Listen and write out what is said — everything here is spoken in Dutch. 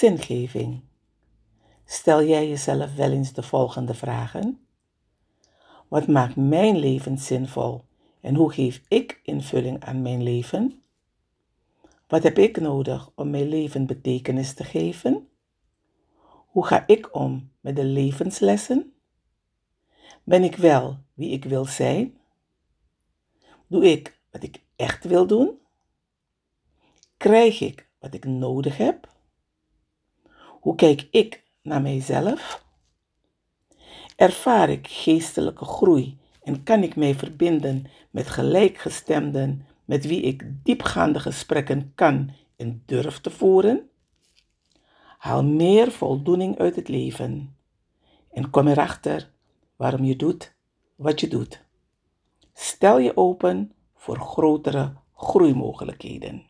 Zingeving. Stel jij jezelf wel eens de volgende vragen? Wat maakt mijn leven zinvol en hoe geef ik invulling aan mijn leven? Wat heb ik nodig om mijn leven betekenis te geven? Hoe ga ik om met de levenslessen? Ben ik wel wie ik wil zijn? Doe ik wat ik echt wil doen? Krijg ik wat ik nodig heb? Hoe kijk ik naar mijzelf? Ervaar ik geestelijke groei en kan ik mij verbinden met gelijkgestemden met wie ik diepgaande gesprekken kan en durf te voeren? Haal meer voldoening uit het leven en kom erachter waarom je doet wat je doet. Stel je open voor grotere groeimogelijkheden.